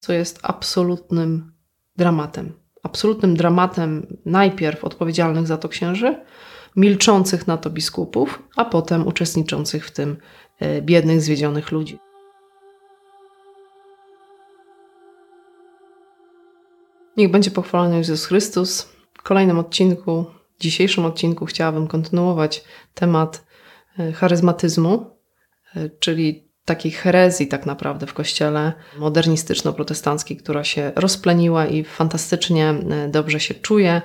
co jest absolutnym dramatem. Absolutnym dramatem najpierw odpowiedzialnych za to księży, milczących na to biskupów, a potem uczestniczących w tym e, biednych, zwiedzionych ludzi. Niech będzie pochwalony Jezus Chrystus. W kolejnym odcinku, dzisiejszym odcinku, chciałabym kontynuować temat e, charyzmatyzmu, e, czyli takiej herezji tak naprawdę w kościele modernistyczno-protestanckiej, która się rozpleniła i fantastycznie dobrze się czuje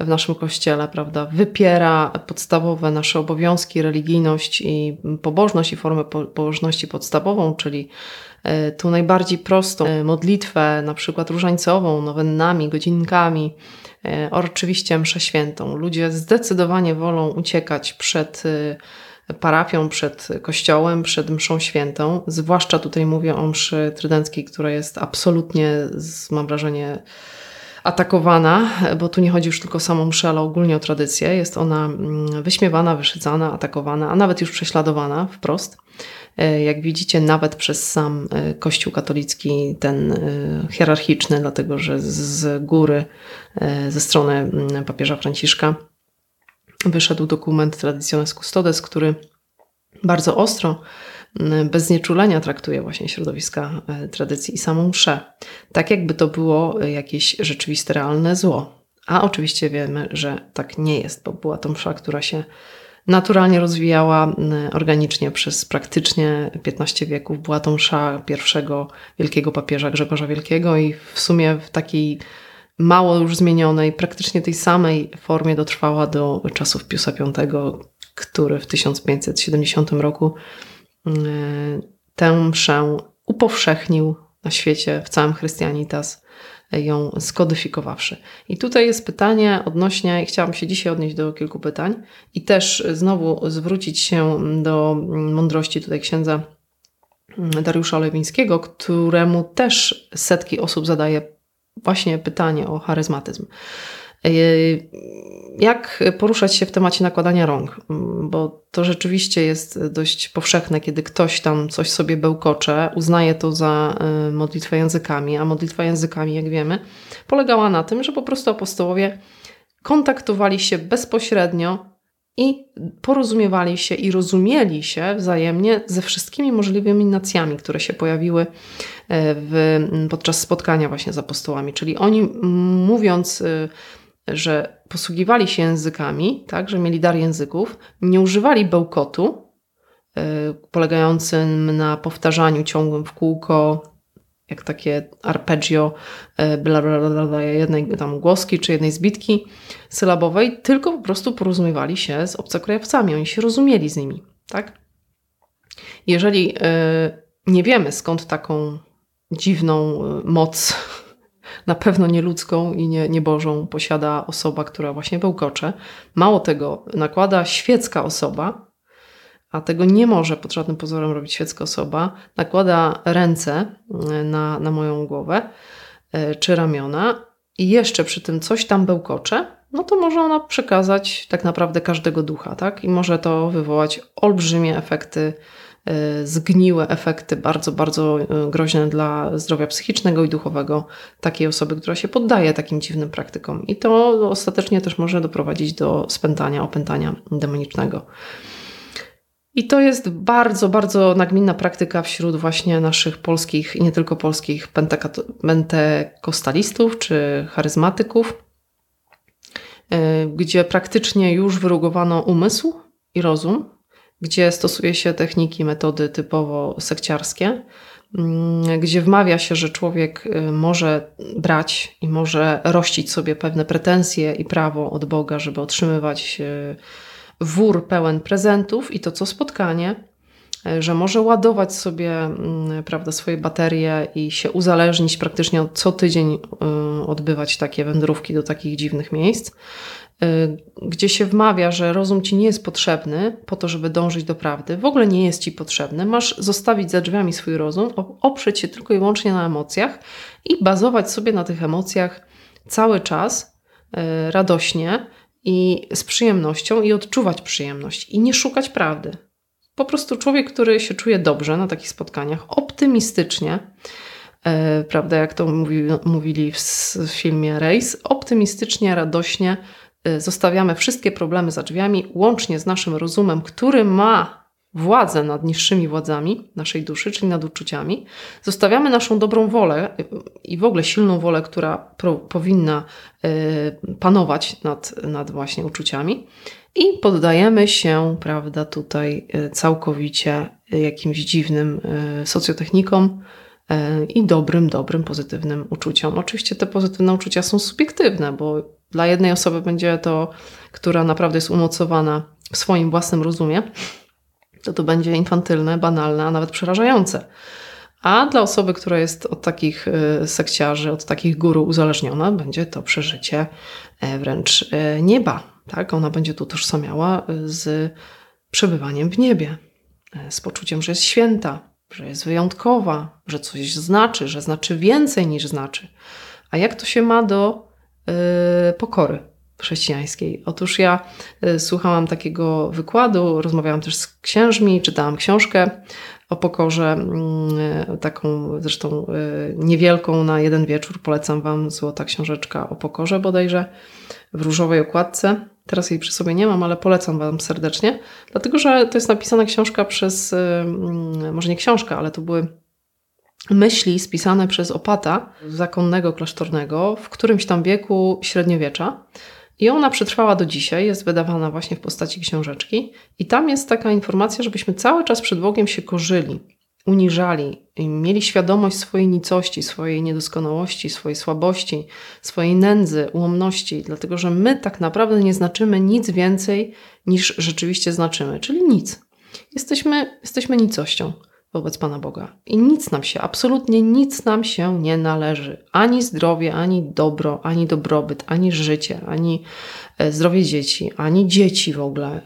w naszym kościele, prawda, wypiera podstawowe nasze obowiązki, religijność i pobożność i formę pobożności podstawową, czyli e, tu najbardziej prostą e, modlitwę, na przykład różańcową, nowennami, godzinkami, e, oczywiście mszę świętą. Ludzie zdecydowanie wolą uciekać przed parafią, przed kościołem, przed mszą świętą. Zwłaszcza tutaj mówię o mszy trydenckiej, która jest absolutnie, mam wrażenie, atakowana, bo tu nie chodzi już tylko o samą mszę, ale ogólnie o tradycję. Jest ona mm, wyśmiewana, wyszydzana, atakowana, a nawet już prześladowana wprost. E, jak widzicie, nawet przez sam e, Kościół katolicki, ten e, hierarchiczny, dlatego że z góry, ze strony mm, papieża Franciszka, wyszedł dokument Traditiones Custodes, który bardzo ostro bez znieczulenia traktuje właśnie środowiska e, tradycji i samą mszę. Tak jakby to było jakieś rzeczywiste, realne zło. A oczywiście wiemy, że tak nie jest, bo była to msza, która się naturalnie rozwijała organicznie przez praktycznie 15 wieków. Była to msza pierwszego wielkiego papieża Grzegorza Wielkiego i w sumie w takiej mało już zmienionej, praktycznie tej samej formie dotrwała do czasów Piusa V, który w 1570 roku tę mszę upowszechnił na świecie, w całym Chrystianitas, ją skodyfikowawszy. I tutaj jest pytanie odnośnie, chciałam się dzisiaj odnieść do kilku pytań i też znowu zwrócić się do mądrości tutaj księdza Dariusza Lewińskiego, któremu też setki osób zadaje właśnie pytanie o charyzmatyzm. Yy, jak poruszać się w temacie nakładania rąk? Bo to rzeczywiście jest dość powszechne, kiedy ktoś tam coś sobie bełkocze, uznaje to za yy, modlitwę językami, a modlitwa językami, jak wiemy, polegała na tym, że po prostu apostołowie kontaktowali się bezpośrednio i porozumiewali się i rozumieli się wzajemnie ze wszystkimi możliwymi nacjami, które się pojawiły yy, w, podczas spotkania właśnie z apostołami. Czyli oni mówiąc że posługiwali się językami, tak, że mieli dar języków, nie używali bełkotu yy, polegającym na powtarzaniu ciągłym w kółko, jak takie arpeggio yy, bla, bla, bla, jednej tam głoski czy jednej zbitki sylabowej, tylko po prostu porozumiewali się z obcokrajowcami, oni się rozumieli z nimi, tak? Jeżeli yy, nie wiemy skąd taką dziwną moc na pewno nie ludzką i nie, nie Bożą posiada osoba, która właśnie bełkocze. Mało tego, nakłada świecka osoba, a tego nie może pod żadnym pozorem robić świecka osoba, nakłada ręce e, na, na moją głowę e, czy ramiona i jeszcze przy tym coś tam bełkocze, no to może ona przekazać tak naprawdę każdego ducha, tak? I może to wywołać olbrzymie efekty E, zgniłe efekty, bardzo, bardzo groźne dla zdrowia psychicznego i duchowego takiej osoby, która się poddaje takim dziwnym praktykom. I to ostatecznie też może doprowadzić do spętania, opętania demonicznego. I to jest bardzo, bardzo nagminna praktyka wśród właśnie naszych polskich i nie tylko polskich pentekostalistów czy charyzmatyków, e, gdzie praktycznie już wyrugowano umysł i rozum, gdzie stosuje się techniki, metody typowo sekciarskie, mm, gdzie wmawia się, że człowiek y, może brać i może rościć sobie pewne pretensje i prawo od Boga, żeby otrzymywać y, wór pełen prezentów i to co spotkanie, y, że może ładować sobie mm, prawda, swoje baterie i się uzależnić praktycznie co tydzień, odbywać takie wędrówki do takich dziwnych miejsc. Y, gdzie się wmawia, że rozum ci nie jest potrzebny po to, żeby dążyć do prawdy, w ogóle nie jest ci potrzebny, masz zostawić za drzwiami swój rozum, oprzeć się tylko i wyłącznie na emocjach i bazować sobie na tych emocjach cały czas radośnie i z przyjemnością i odczuwać przyjemność i nie szukać prawdy. Po prostu człowiek, który się czuje dobrze na takich spotkaniach, optymistycznie, e, prawda, jak to mówi, mówili w, w filmie Race, optymistycznie, radośnie e, zostawiamy wszystkie problemy za drzwiami, łącznie z naszym rozumem, który ma władzę nad niższymi władzami naszej duszy, czyli nad uczuciami. Zostawiamy naszą dobrą wolę e, i w ogóle silną wolę, która pro, powinna y, panować nad, nad właśnie uczuciami i poddajemy się, prawda, tutaj y, całkowicie jakimś dziwnym y, socjotechnikom y, i dobrym, dobrym, pozytywnym uczuciom. Oczywiście te pozytywne uczucia są subiektywne, bo dla jednej osoby będzie to, która naprawdę jest umocowana w swoim własnym rozumie, to to będzie infantylne, banalne, a nawet przerażające. A dla osoby, która jest od takich sekciarzy, od takich guru uzależniona, będzie to przeżycie e, wręcz e, nieba, tak? Ona będzie to utożsamiała y, z przebywaniem w niebie, y, z poczuciem, że jest święta, że jest wyjątkowa, że coś znaczy, że znaczy więcej niż znaczy. A jak to się ma do y, pokory chrześcijańskiej? Otóż ja y, słuchałam takiego wykładu, rozmawiałam też z księżmi, czytałam książkę o pokorze, y, taką zresztą y, niewielką na jeden wieczór. Polecam Wam złota książeczka o pokorze bodajże w różowej okładce. Teraz jej przy sobie nie mam, ale polecam Wam serdecznie, dlatego że to jest napisana książka przez, mm, może nie książka, ale to były myśli spisane przez opata zakonnego klasztornego w którymś tam wieku średniowiecza. I ona przetrwała do dzisiaj, jest wydawana właśnie w postaci książeczki. I tam jest taka informacja, żebyśmy cały czas przed Bogiem się korzyli uniżali, mieli świadomość swojej nicości, swojej niedoskonałości, swojej słabości, swojej nędzy, ułomności, dlatego że my tak naprawdę nie znaczymy nic więcej niż rzeczywiście znaczymy, czyli nic. Jesteśmy, jesteśmy nicością wobec Pana Boga. I nic nam się, absolutnie nic nam się nie należy. Ani zdrowie, ani dobro, ani dobrobyt, ani życie, ani e, zdrowie dzieci, ani dzieci w ogóle. E,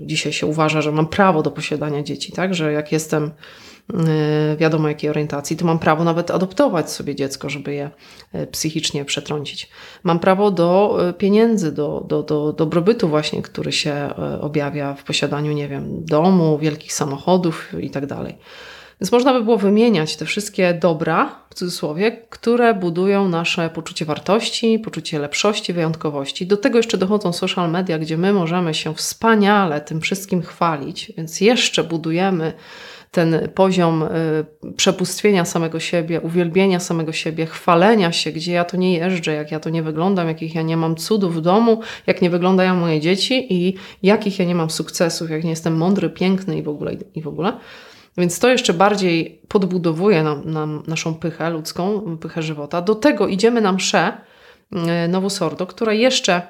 dzisiaj się uważa, że mam prawo do posiadania dzieci, tak? Że jak jestem wiadomo jakiej orientacji, to mam prawo nawet adoptować sobie dziecko, żeby je psychicznie przetrącić. Mam prawo do pieniędzy, do, do, do dobrobytu właśnie, który się objawia w posiadaniu, nie wiem, domu, wielkich samochodów i tak dalej. Więc można by było wymieniać te wszystkie dobra, w cudzysłowie, które budują nasze poczucie wartości, poczucie lepszości, wyjątkowości. Do tego jeszcze dochodzą social media, gdzie my możemy się wspaniale tym wszystkim chwalić, więc jeszcze budujemy ten poziom y, przepustwienia samego siebie, uwielbienia samego siebie, chwalenia się, gdzie ja to nie jeżdżę, jak ja to nie wyglądam, jakich ja nie mam cudów w domu, jak nie wyglądają moje dzieci i jakich ja nie mam sukcesów, jak nie jestem mądry, piękny i w ogóle. I w ogóle. Więc to jeszcze bardziej podbudowuje nam, nam naszą pychę ludzką, pychę żywota. Do tego idziemy na mszę e, Nowosordo, która jeszcze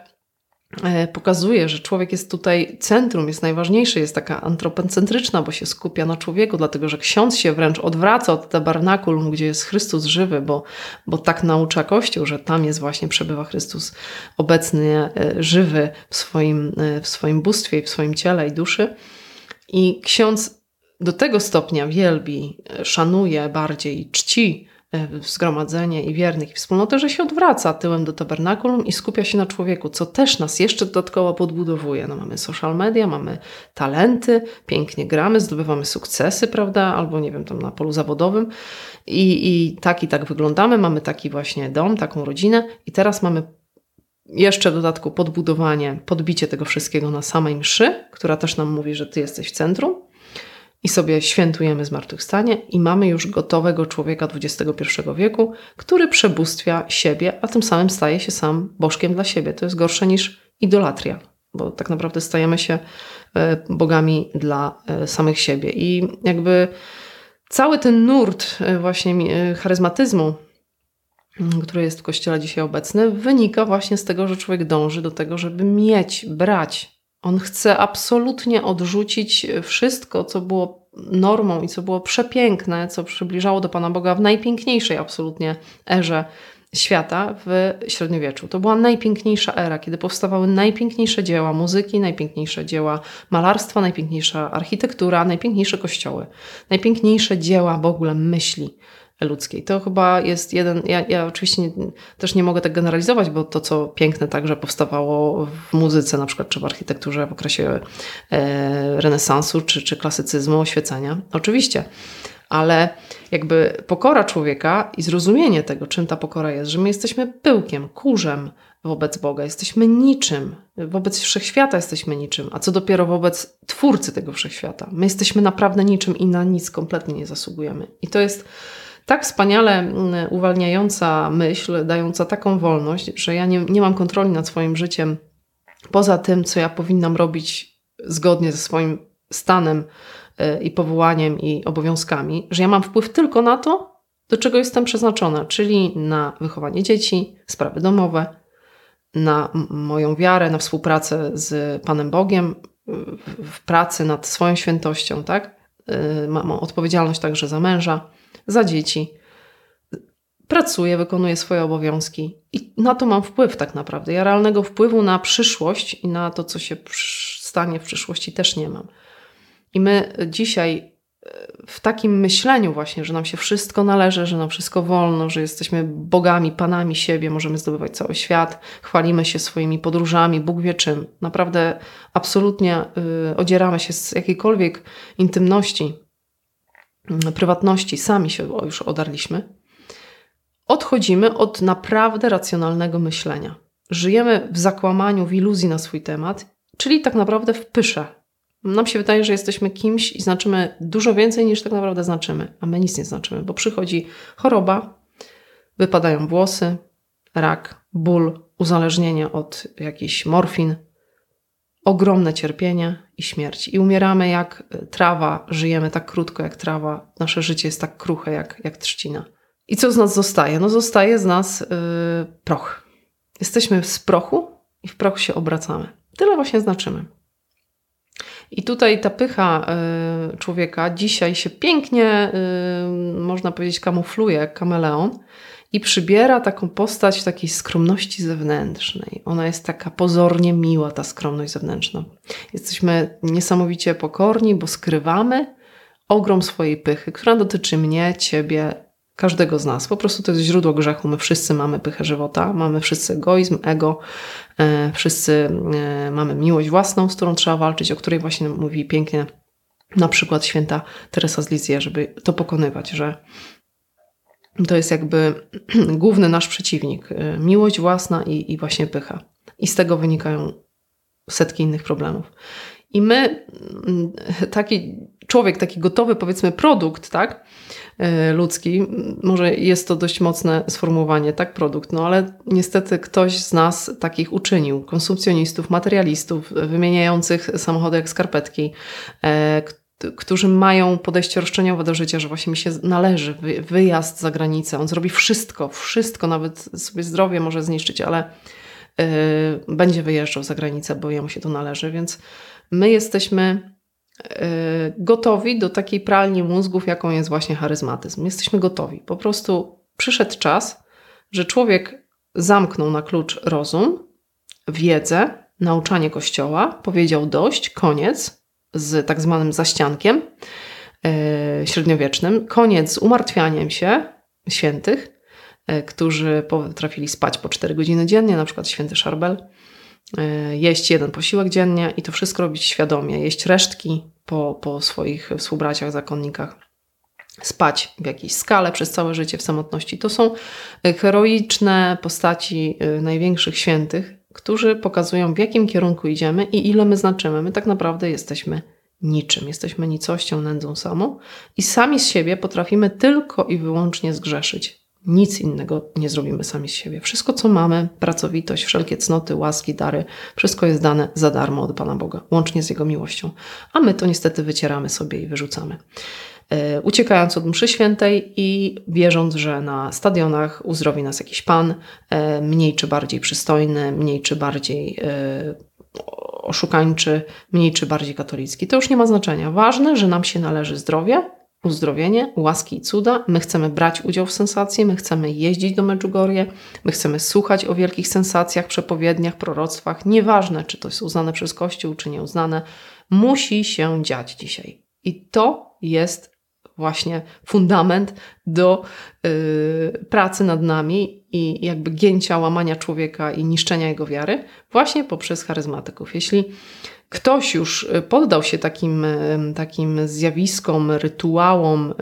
pokazuje, że człowiek jest tutaj centrum, jest najważniejszy, jest taka antropocentryczna, bo się skupia na człowieku, dlatego że ksiądz się wręcz odwraca od tabernakulum, gdzie jest Chrystus żywy, bo, bo tak naucza Kościół, że tam jest właśnie przebywa Chrystus obecny, e, żywy w swoim, w swoim bóstwie i w swoim ciele i duszy. I ksiądz do tego stopnia wielbi, e, szanuje bardziej, czci e, zgromadzenie i wiernych i wspólnotę, że się odwraca tyłem do tabernakulum i skupia się na człowieku, co też nas jeszcze dodatkowo podbudowuje. No, mamy social media, mamy talenty, pięknie gramy, zdobywamy sukcesy, prawda, albo nie wiem, tam na polu zawodowym. I, i tak i tak wyglądamy, mamy taki właśnie dom, taką rodzinę. I teraz mamy jeszcze w dodatku podbudowanie, podbicie tego wszystkiego na samej mszy, która też nam mówi, że ty jesteś w centrum i sobie świętujemy zmartwychwstanie i mamy już gotowego człowieka XXI wieku, który przebóstwia siebie, a tym samym staje się sam bożkiem dla siebie. To jest gorsze niż idolatria, bo tak naprawdę stajemy się e, bogami dla e, samych siebie. I jakby cały ten nurt e, właśnie charyzmatyzmu, który jest w kościele dzisiaj obecny, wynika właśnie z tego, że człowiek dąży do tego, żeby mieć, brać on chce absolutnie odrzucić wszystko, co było normą i co było przepiękne, co przybliżało do Pana Boga w najpiękniejszej absolutnie erze świata w średniowieczu. To była najpiękniejsza era, kiedy powstawały najpiękniejsze dzieła muzyki, najpiękniejsze dzieła malarstwa, najpiękniejsza architektura, najpiękniejsze kościoły, najpiękniejsze dzieła w ogóle myśli ludzkiej. To chyba jest jeden, ja, ja oczywiście nie, też nie mogę tak generalizować, bo to, co piękne także powstawało w muzyce na przykład, czy w architekturze w okresie e, renesansu, czy, czy klasycyzmu, oświecenia, oczywiście. ale jakby pokora człowieka i zrozumienie tego, czym ta pokora jest, że my jesteśmy pyłkiem, kurzem wobec Boga, jesteśmy niczym, wobec wszechświata jesteśmy niczym, a co dopiero wobec twórcy tego wszechświata. My jesteśmy naprawdę niczym i na nic kompletnie nie zasługujemy. I to jest tak wspaniale mm, uwalniająca myśl, dająca taką wolność, że ja nie, nie mam kontroli nad swoim życiem poza tym, co ja powinnam robić zgodnie ze swoim stanem y, i powołaniem i obowiązkami, że ja mam wpływ tylko na to, do czego jestem przeznaczona, czyli na wychowanie dzieci, sprawy domowe, na moją wiarę, na współpracę z Panem Bogiem, w pracy nad swoją świętością, tak? Y, mam odpowiedzialność także za męża, za dzieci. Pracuję, wykonuję swoje obowiązki i na to mam wpływ tak naprawdę. Ja realnego wpływu na przyszłość i na to, co się stanie w przyszłości, też nie mam. I my dzisiaj w takim myśleniu właśnie, że nam się wszystko należy, że nam wszystko wolno, że jesteśmy bogami, panami siebie, możemy zdobywać cały świat, chwalimy się swoimi podróżami, Bóg wie czym. Naprawdę absolutnie y, odzieramy się z jakiejkolwiek intymności, prywatności, sami się już odarliśmy. Odchodzimy od naprawdę racjonalnego myślenia. Żyjemy w zakłamaniu, w iluzji na swój temat, czyli tak naprawdę w pysze, nam się wydaje, że jesteśmy kimś i znaczymy dużo więcej niż tak naprawdę znaczymy, a my nic nie znaczymy, bo przychodzi choroba, wypadają włosy, rak, ból, uzależnienie od jakichś morfin, ogromne cierpienie i śmierć. I umieramy jak trawa, żyjemy tak krótko jak trawa, nasze życie jest tak kruche jak, jak trzcina. I co z nas zostaje? No zostaje z nas yy, proch. Jesteśmy z prochu i w proch się obracamy. Tyle właśnie znaczymy. I tutaj ta pycha y, człowieka dzisiaj się pięknie, y, można powiedzieć, kamufluje jak kameleon i przybiera taką postać takiej skromności zewnętrznej. Ona jest taka pozornie miła, ta skromność zewnętrzna. Jesteśmy niesamowicie pokorni, bo skrywamy ogrom swojej pychy, która dotyczy mnie, ciebie, każdego z nas. Po prostu to jest źródło grzechu. My wszyscy mamy pychę żywota, mamy wszyscy egoizm, ego, e, wszyscy e, mamy miłość własną, z którą trzeba walczyć, o której właśnie mówi pięknie na przykład święta Teresa z Lizie, żeby to pokonywać, że to jest jakby główny nasz przeciwnik. E, miłość własna i, i właśnie pycha. I z tego wynikają setki innych problemów. I my, mm, taki człowiek, taki gotowy, powiedzmy, produkt, tak, e, ludzki, może jest to dość mocne sformułowanie, tak, produkt, no ale niestety ktoś z nas takich uczynił, konsumpcjonistów, materialistów, wymieniających samochody jak skarpetki, e, którzy mają podejście roszczeniowe do życia, że właśnie mi się należy wyjazd za granicę. On zrobi wszystko, wszystko, nawet sobie zdrowie może zniszczyć, ale będzie wyjeżdżał za granicę, bo jemu się to należy, więc my jesteśmy e, gotowi do takiej pralni mózgów, jaką jest właśnie charyzmatyzm. Jesteśmy gotowi. Po prostu przyszedł czas, że człowiek zamknął na klucz rozum, wiedzę, nauczanie Kościoła, powiedział dość, koniec z tak zwanym zaściankiem yy, średniowiecznym, koniec z umartwianiem się świętych, yy, którzy potrafili spać po 4 godziny dziennie, na przykład święty Szarbel E, jeść jeden posiłek dziennie i to wszystko robić świadomie, jeść resztki po, po swoich współbraciach, zakonnikach, spać w jakiejś skale przez całe życie w samotności. To są e, heroiczne postaci e, największych świętych, którzy pokazują, w jakim kierunku idziemy i ile my znaczymy. My tak naprawdę jesteśmy niczym, jesteśmy nicością, nędzą samą i sami z siebie potrafimy tylko i wyłącznie zgrzeszyć. Nic innego nie zrobimy sami z siebie. Wszystko, co mamy, pracowitość, wszelkie cnoty, łaski, dary, wszystko jest dane za darmo od Pana Boga, łącznie z Jego miłością. A my to niestety wycieramy sobie i wyrzucamy. E, uciekając od mszy świętej i wierząc, że na stadionach uzdrowi nas jakiś Pan, e, mniej czy bardziej przystojny, mniej czy bardziej e, oszukańczy, mniej czy bardziej katolicki. To już nie ma znaczenia. Ważne, że nam się należy zdrowie, uzdrowienie, łaski i cuda. My chcemy brać udział w sensacji, my chcemy jeździć do Medjugorje, my chcemy słuchać o wielkich sensacjach, przepowiedniach, proroctwach. Nieważne, czy to jest uznane przez Kościół, czy nieuznane, musi się dziać dzisiaj. I to jest właśnie fundament do yy, pracy nad nami i jakby gięcia, łamania człowieka i niszczenia jego wiary, właśnie poprzez charyzmatyków. Jeśli ktoś już poddał się takim, takim zjawiskom, rytuałom,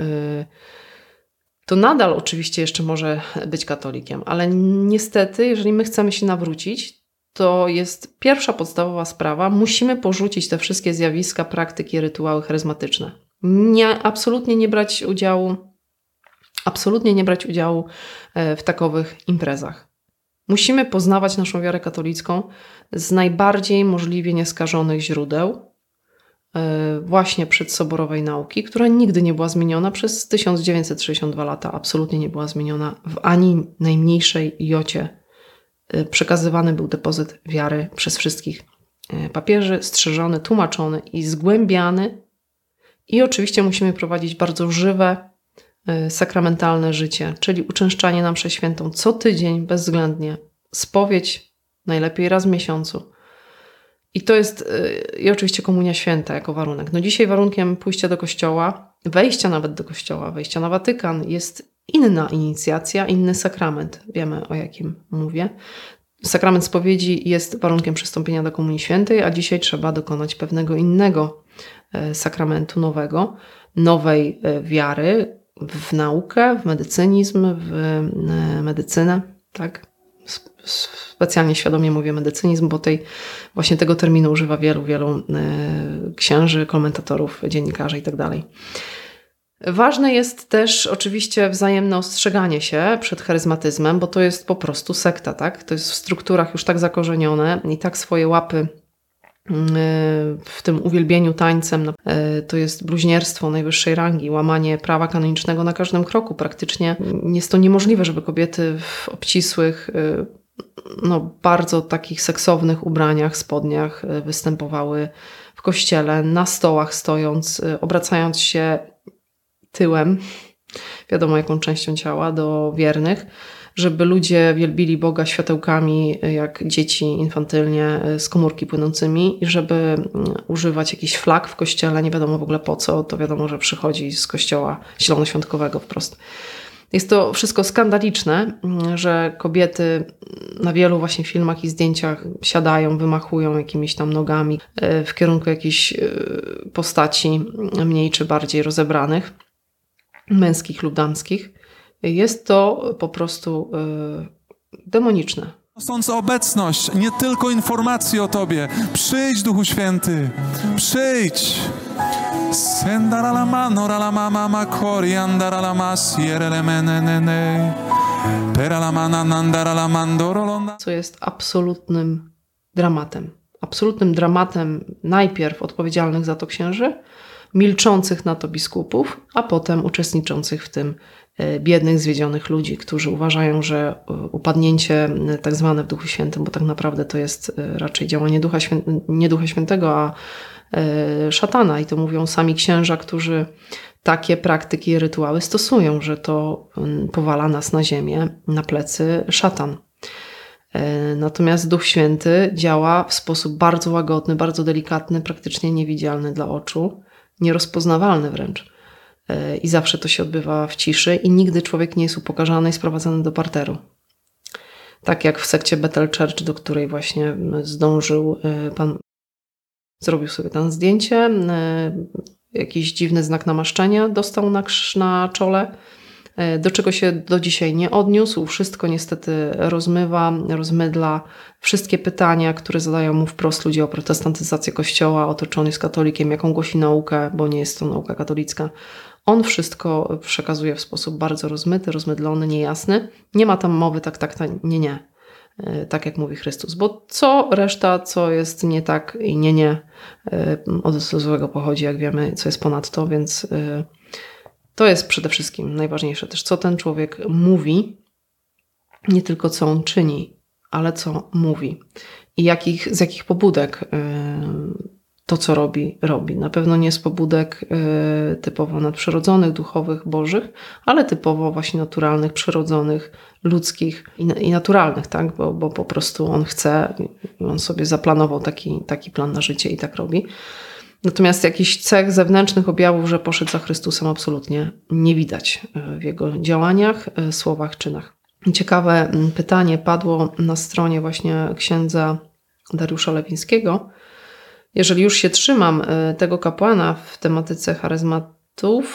to nadal oczywiście jeszcze może być katolikiem, ale niestety, jeżeli my chcemy się nawrócić, to jest pierwsza podstawowa sprawa. Musimy porzucić te wszystkie zjawiska, praktyki, rytuały charyzmatyczne. Nie, absolutnie nie brać udziału, absolutnie nie brać udziału e, w takowych imprezach. Musimy poznawać naszą wiarę katolicką z najbardziej możliwie nieskażonych źródeł, e, właśnie przedsoborowej nauki, która nigdy nie była zmieniona przez 1962 lata, absolutnie nie była zmieniona w ani najmniejszej jocie Y, przekazywany był depozyt wiary przez wszystkich y, papieży, strzeżony, tłumaczony i zgłębiany. I oczywiście musimy prowadzić bardzo żywe, sakramentalne życie, czyli uczęszczanie na mszę świętą co tydzień, bezwzględnie, spowiedź najlepiej raz w miesiącu. I to jest, i oczywiście komunia święta jako warunek. No dzisiaj warunkiem pójścia do kościoła, wejścia nawet do kościoła, wejścia na Watykan jest inna inicjacja, inny sakrament. Wiemy o jakim mówię. Sakrament spowiedzi jest warunkiem przystąpienia do Komunii Świętej, a dzisiaj trzeba dokonać pewnego innego e, sakramentu nowego, nowej e, wiary w naukę, w medycynizm, w e, medycynę, tak? Specjalnie świadomie mówię medycynizm, bo tej, właśnie tego terminu używa wielu, wielu księży, komentatorów, dziennikarzy itd. Tak Ważne jest też oczywiście wzajemne ostrzeganie się przed charyzmatyzmem, bo to jest po prostu sekta, tak? To jest w strukturach już tak zakorzenione i tak swoje łapy mm, w tym uwielbieniu tańcem no, e, to jest bluźnierstwo najwyższej rangi, łamanie prawa kanonicznego na każdym kroku. Praktycznie jest to niemożliwe, żeby kobiety w obcisłych, e, no, bardzo takich seksownych ubraniach, spodniach e, występowały w kościele, na stołach stojąc, obracając się tyłem, wiadomo jaką częścią ciała, do wiernych, żeby ludzie wielbili Boga światełkami, jak dzieci infantylnie, z komórki płynącymi i żeby mm, używać jakichś flag w kościele, nie wiadomo w ogóle po co, to wiadomo, że przychodzi z kościoła zielonoświątkowego wprost. Jest to wszystko skandaliczne, mm, że kobiety na wielu właśnie filmach i zdjęciach siadają, wymachują jakimiś tam nogami e, w kierunku jakichś e, postaci mniej czy bardziej rozebranych męskich lub damskich, jest to po prostu y, demoniczne. Prosząc obecność, nie tylko informacje o Tobie. Przyjdź, Duchu Święty, przyjdź. Co jest absolutnym dramatem. Absolutnym dramatem najpierw odpowiedzialnych za to księży, milczących na to biskupów, a potem uczestniczących w tym biednych, zwiedzionych ludzi, którzy uważają, że e, upadnięcie e, tak zwane w Duchu Świętym, bo tak naprawdę to jest raczej działanie Ducha Świę... nie Ducha Świętego, a szatana i to mówią sami księża, którzy takie praktyki i rytuały stosują, że to powala nas na ziemię, na plecy szatan. Natomiast Duch Święty działa w sposób bardzo łagodny, bardzo delikatny, praktycznie niewidzialny dla oczu nierozpoznawalny wręcz. E, I zawsze to się odbywa w ciszy, i nigdy człowiek nie jest upokarzany i sprowadzany do parteru. Tak jak w sekcie Bethel Church, do której właśnie zdążył e, pan, zrobił sobie tam zdjęcie, e, jakiś dziwny znak namaszczenia dostał na, na czole do czego się do dzisiaj nie odniósł. Wszystko niestety rozmywa, rozmydla. Wszystkie pytania, które zadają mu wprost ludzie o protestantyzację kościoła, o to, czy on jest katolikiem, jaką głosi naukę, bo nie jest to nauka katolicka. On wszystko przekazuje w sposób bardzo rozmyty, rozmydlony, niejasny. Nie ma tam mowy tak, tak, tak nie, nie. E, tak jak mówi Chrystus. Bo co reszta, co jest nie tak i nie, nie, e, od złego pochodzi, jak wiemy, co jest ponadto, więc to jest przede wszystkim najważniejsze też, co ten człowiek mówi, nie tylko co on czyni, ale co mówi i jakich, z jakich pobudek to, co robi, robi. Na pewno nie z pobudek y, typowo nadprzyrodzonych, duchowych, bożych, ale typowo właśnie naturalnych, przyrodzonych, ludzkich i, naturalnych, tak? Bo, bo po prostu on chce, on sobie zaplanował taki, taki plan na życie i tak robi. Natomiast jakichś cech zewnętrznych objawów, że poszedł za Chrystusem, absolutnie nie widać e, w jego działaniach, e, słowach, czynach. Ciekawe pytanie padło na stronie właśnie księdza Dariusza Lewińskiego. Jeżeli już się trzymam y, tego kapłana w tematyce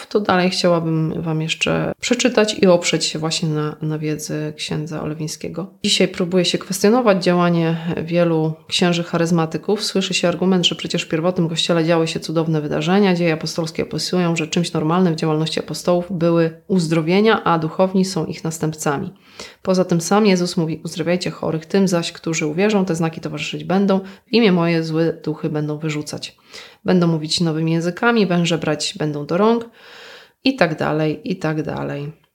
to dalej chciałabym Wam jeszcze przeczytać i oprzeć się właśnie na, na wiedzy księdza Olewińskiego. Dzisiaj próbuję się kwestionować działanie wielu księży charyzmatyków. Słyszy się argument, że przecież w pierwotnym kościele działy się cudowne wydarzenia. Dzieje apostolskie opisują, że czymś normalnym w działalności apostołów były uzdrowienia, a duchowni są ich następcami. Poza tym sam Jezus mówi: Uzdrawiajcie chorych, tym zaś, którzy uwierzą, te znaki towarzyszyć będą, w imię moje złe duchy będą wyrzucać. Będą mówić nowymi językami, węże brać będą do rąk i tak dalej, i tak dalej.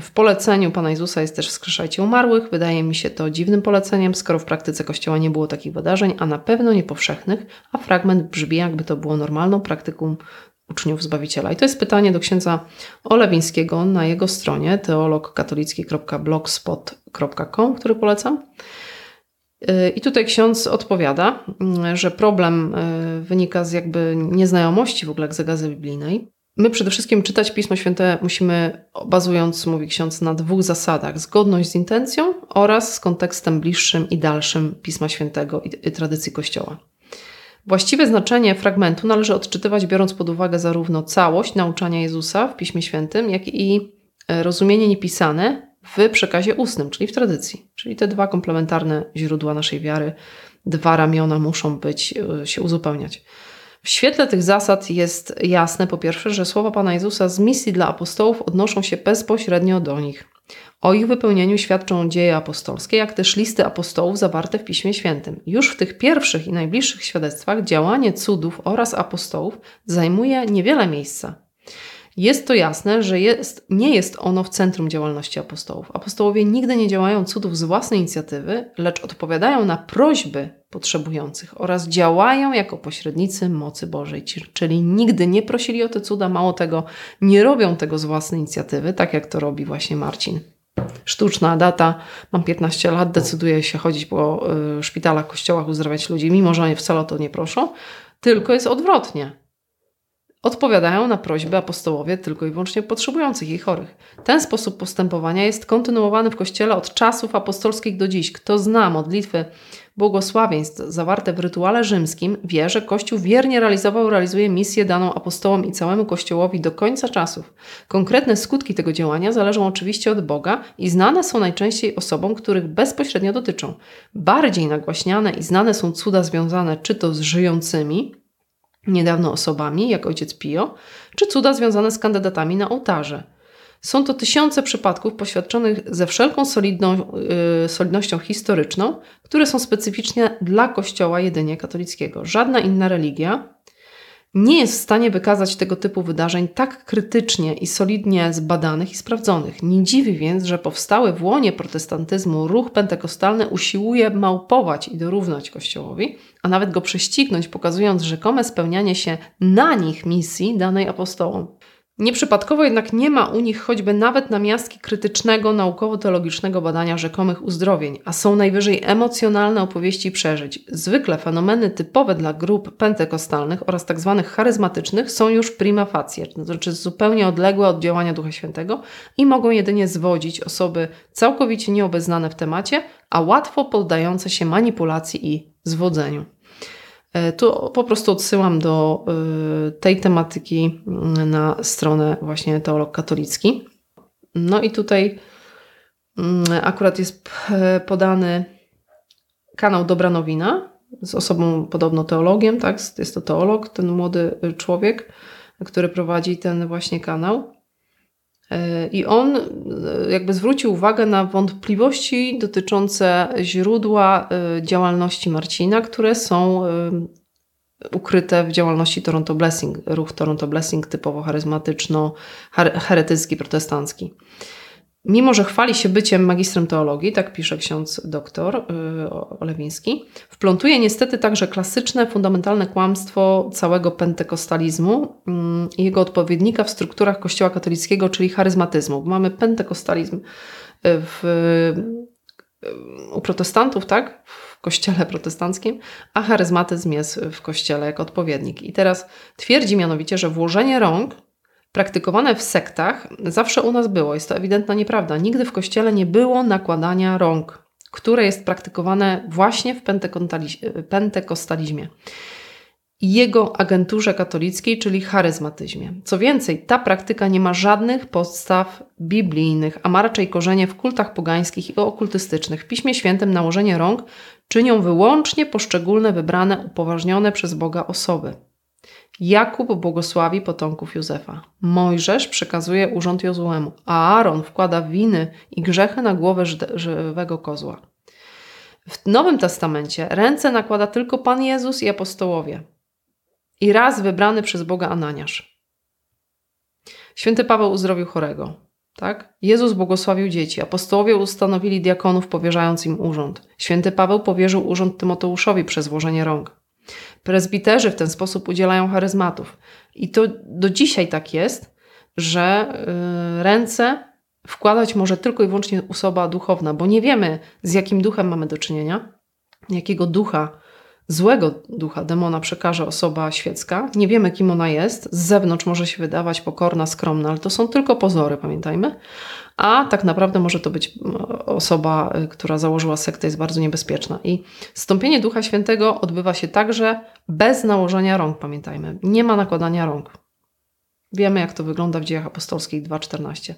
W poleceniu Pana Jezusa jest też wskrzeszajcie umarłych. Wydaje mi się to dziwnym poleceniem, skoro w praktyce Kościoła nie było takich wydarzeń, a na pewno nie powszechnych, a fragment brzmi jakby to było normalną praktyką uczniów Zbawiciela. I to jest pytanie do księdza Olewińskiego na jego stronie teologkatolicki.blogspot.com, który polecam. I tutaj ksiądz odpowiada, że problem e, wynika z jakby nieznajomości w ogóle egzegazy biblijnej. My przede wszystkim czytać Pismo Święte musimy, bazując, mówi ksiądz, na dwóch zasadach: zgodność z intencją oraz z kontekstem bliższym i dalszym Pisma Świętego i, i tradycji Kościoła. Właściwe znaczenie fragmentu należy odczytywać, biorąc pod uwagę zarówno całość nauczania Jezusa w Piśmie Świętym, jak i e, rozumienie niepisane w przekazie ustnym, czyli w tradycji. Czyli te dwa komplementarne źródła naszej wiary, dwa ramiona muszą być, e, się uzupełniać. W świetle tych zasad jest jasne, po pierwsze, że słowa Pana Jezusa z misji dla apostołów odnoszą się bezpośrednio do nich. O ich wypełnieniu świadczą dzieje apostolskie, jak też listy apostołów zawarte w Piśmie Świętym. Już w tych pierwszych i najbliższych świadectwach działanie cudów oraz apostołów zajmuje niewiele miejsca. Jest to jasne, że jest, nie jest ono w centrum działalności apostołów. Apostołowie nigdy nie działają cudów z własnej inicjatywy, lecz odpowiadają na prośby potrzebujących oraz działają jako pośrednicy mocy Bożej, czyli nigdy nie prosili o te cuda, mało tego, nie robią tego z własnej inicjatywy, tak jak to robi właśnie Marcin. Sztuczna data, mam 15 lat, decyduję się chodzić po y, szpitalach, kościołach, uzdrawiać ludzi, mimo że wcale o to nie proszą, tylko jest odwrotnie odpowiadają na prośby apostołowie tylko i wyłącznie potrzebujących i chorych. Ten sposób postępowania jest kontynuowany w Kościele od czasów apostolskich do dziś. Kto zna modlitwy błogosławieństw zawarte w rytuale rzymskim, wie, że Kościół wiernie realizował, realizuje misję daną apostołom i całemu Kościołowi do końca czasów. Konkretne skutki tego działania zależą oczywiście od Boga i znane są najczęściej osobom, których bezpośrednio dotyczą. Bardziej nagłaśniane i znane są cuda związane czy to z żyjącymi, niedawno osobami, jak ojciec Pio, czy cuda związane z kandydatami na ołtarze. Są to tysiące przypadków poświadczonych ze wszelką solidną, yy, solidnością historyczną, które są specyficzne dla Kościoła jedynie katolickiego. Żadna inna religia nie jest w stanie wykazać tego typu wydarzeń tak krytycznie i solidnie zbadanych i sprawdzonych. Nie dziwi więc, że powstały w łonie protestantyzmu ruch pentekostalny usiłuje małpować i dorównać Kościołowi, a nawet go prześcignąć, pokazując rzekome spełnianie się na nich misji danej apostołom. Nieprzypadkowo jednak nie ma u nich choćby nawet namiastki krytycznego, naukowo-teologicznego badania rzekomych uzdrowień, a są najwyżej emocjonalne opowieści przeżyć. Zwykle fenomeny typowe dla grup pentekostalnych oraz tzw. Tak charyzmatycznych są już prima facie, to znaczy zupełnie odległe od działania Ducha Świętego i mogą jedynie zwodzić osoby całkowicie nieobeznane w temacie, a łatwo poddające się manipulacji i zwodzeniu. E, tu po prostu odsyłam do e, tej tematyki mm, na stronę właśnie Teolog Katolicki. No i tutaj mm, akurat jest podany kanał Dobra Nowina z osobą podobno teologiem, tak? Jest to teolog, ten młody człowiek, który prowadzi ten właśnie kanał. E, I on jakby zwrócił uwagę na wątpliwości dotyczące źródła działalności Marcina, które są ukryte w działalności Toronto Blessing, ruch Toronto Blessing typowo charyzmatyczno, heretycki, protestancki. Mimo, że chwali się byciem magistrem teologii, tak pisze ksiądz doktor yy, Olewiński, wplątuje niestety także klasyczne, fundamentalne kłamstwo całego pentekostalizmu i jego odpowiednika w strukturach kościoła katolickiego, czyli charyzmatyzmu. Mamy pentekostalizm w, yy, u protestantów, tak? kościele protestanckim, a charyzmatyzm jest w kościele jako odpowiednik. I teraz twierdzi mianowicie, że włożenie rąk praktykowane w sektach zawsze u nas było. Jest to ewidentna nieprawda. Nigdy w kościele nie było nakładania rąk, które jest praktykowane właśnie w pentekostalizmie. jego agenturze katolickiej, czyli charyzmatyzmie. Co więcej, ta praktyka nie ma żadnych podstaw biblijnych, a ma raczej korzenie w kultach pogańskich i okultystycznych. W Piśmie Świętym nałożenie rąk czynią wyłącznie poszczególne wybrane, upoważnione przez Boga osoby. Jakub błogosławi potomków Józefa. Mojżesz przekazuje urząd Jozuemu, a Aaron wkłada winy i grzechy na głowę żywego kozła. W Nowym Testamencie ręce nakłada tylko Pan Jezus i apostołowie i raz wybrany przez Boga Ananiasz. Święty Paweł uzdrowił chorego. Tak? Jezus błogosławił dzieci. Apostołowie ustanowili diakonów, powierzając im urząd. Święty Paweł powierzył urząd Tymoteuszowi przez włożenie rąk. Prezbiterzy w ten sposób udzielają charyzmatów. I to do dzisiaj tak jest, że yy, ręce wkładać może tylko i wyłącznie osoba duchowna, bo nie wiemy, z jakim duchem mamy do czynienia, jakiego ducha złego ducha demona przekaże osoba świecka. Nie wiemy, kim ona jest. Z zewnątrz może się wydawać pokorna, skromna, ale to są tylko pozory, pamiętajmy. A tak naprawdę może to być osoba, y, która założyła sektę, jest bardzo niebezpieczna. I stąpienie Ducha Świętego odbywa się także bez nałożenia rąk, pamiętajmy. Nie ma nakładania rąk. Wiemy, jak to wygląda w dziejach apostolskich 2.14.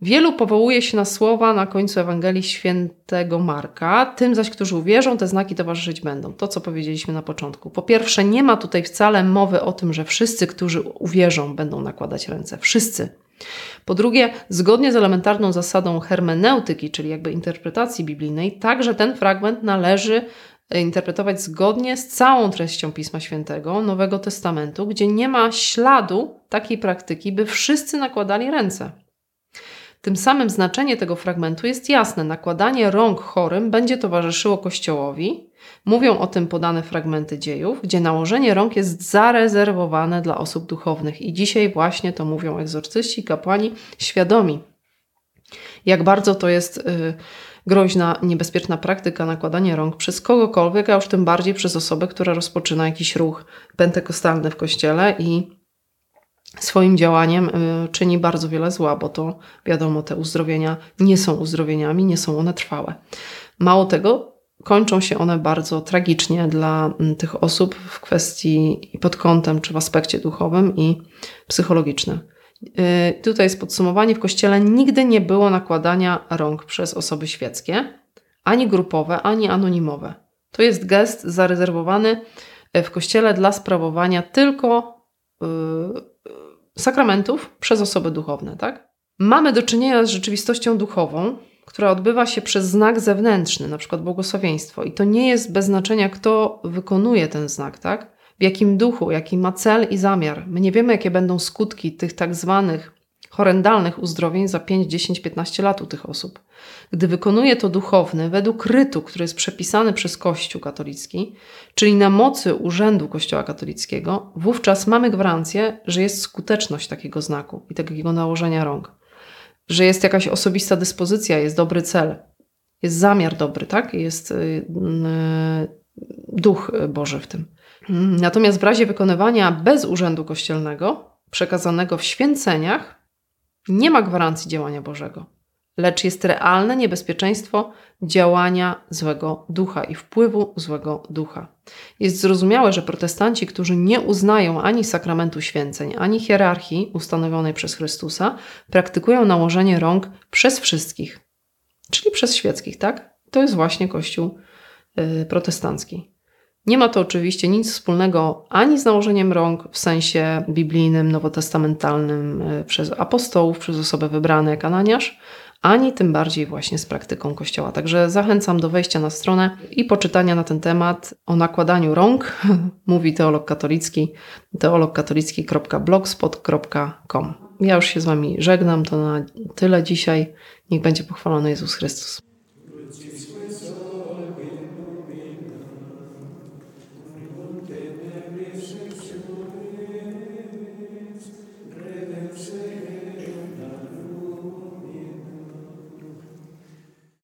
Wielu powołuje się na słowa na końcu Ewangelii świętego Marka, tym zaś, którzy uwierzą, te znaki towarzyszyć będą. To, co powiedzieliśmy na początku. Po pierwsze, nie ma tutaj wcale mowy o tym, że wszyscy, którzy uwierzą, będą nakładać ręce. Wszyscy. Po drugie, zgodnie z elementarną zasadą hermeneutyki, czyli jakby interpretacji biblijnej, także ten fragment należy interpretować zgodnie z całą treścią Pisma Świętego, Nowego Testamentu, gdzie nie ma śladu takiej praktyki, by wszyscy nakładali ręce. Tym samym znaczenie tego fragmentu jest jasne. Nakładanie rąk chorym będzie towarzyszyło Kościołowi. Mówią o tym podane fragmenty dziejów, gdzie nałożenie rąk jest zarezerwowane dla osób duchownych. I dzisiaj właśnie to mówią egzorcyści, kapłani świadomi, jak bardzo to jest y, groźna, niebezpieczna praktyka nakładania rąk przez kogokolwiek, a już tym bardziej przez osobę, która rozpoczyna jakiś ruch pentekostalny w kościele i swoim działaniem y, czyni bardzo wiele zła, bo to wiadomo, te uzdrowienia nie są uzdrowieniami, nie są one trwałe. Mało tego, kończą się one bardzo tragicznie dla mm, tych osób w kwestii pod kątem czy w aspekcie duchowym i psychologicznym. Y, tutaj jest podsumowanie. W kościele nigdy nie było nakładania rąk przez osoby świeckie, ani grupowe, ani anonimowe. To jest gest zarezerwowany y, w kościele dla sprawowania tylko sakramentów przez osoby duchowne, tak? Mamy do czynienia z rzeczywistością duchową, która odbywa się przez znak zewnętrzny, na przykład błogosławieństwo. I to nie jest bez znaczenia, kto wykonuje ten znak, tak? W jakim duchu, jaki ma cel i zamiar. My nie wiemy, jakie będą skutki tych tak zwanych horrendalnych uzdrowień za 5, 10, 15 lat u tych osób. Gdy wykonuje to duchowny według rytu, który jest przepisany przez Kościół katolicki, czyli na mocy urzędu Kościoła katolickiego, wówczas mamy gwarancję, że jest skuteczność takiego znaku i takiego nałożenia rąk. Że jest jakaś osobista dyspozycja, jest dobry cel, jest zamiar dobry, tak? Jest yy, duch Boży w tym. Natomiast w razie wykonywania bez urzędu kościelnego, przekazanego w święceniach, nie ma gwarancji działania Bożego, lecz jest realne niebezpieczeństwo działania złego ducha i wpływu złego ducha. Jest zrozumiałe, że protestanci, którzy nie uznają ani sakramentu święceń, ani hierarchii ustanowionej przez Chrystusa, praktykują nałożenie rąk przez wszystkich, czyli przez świeckich, tak? To jest właśnie Kościół yy, protestancki. Nie ma to oczywiście nic wspólnego ani z nałożeniem rąk w sensie biblijnym, nowotestamentalnym e, przez apostołów, przez osoby wybrane jak Ananiasz, ani tym bardziej właśnie z praktyką Kościoła. Także zachęcam do wejścia na stronę i poczytania na ten temat o nakładaniu rąk, mówi teolog katolicki, teologkatolicki.blogspot.com. Ja już się z Wami żegnam, to na tyle dzisiaj. Niech będzie pochwalony Jezus Chrystus.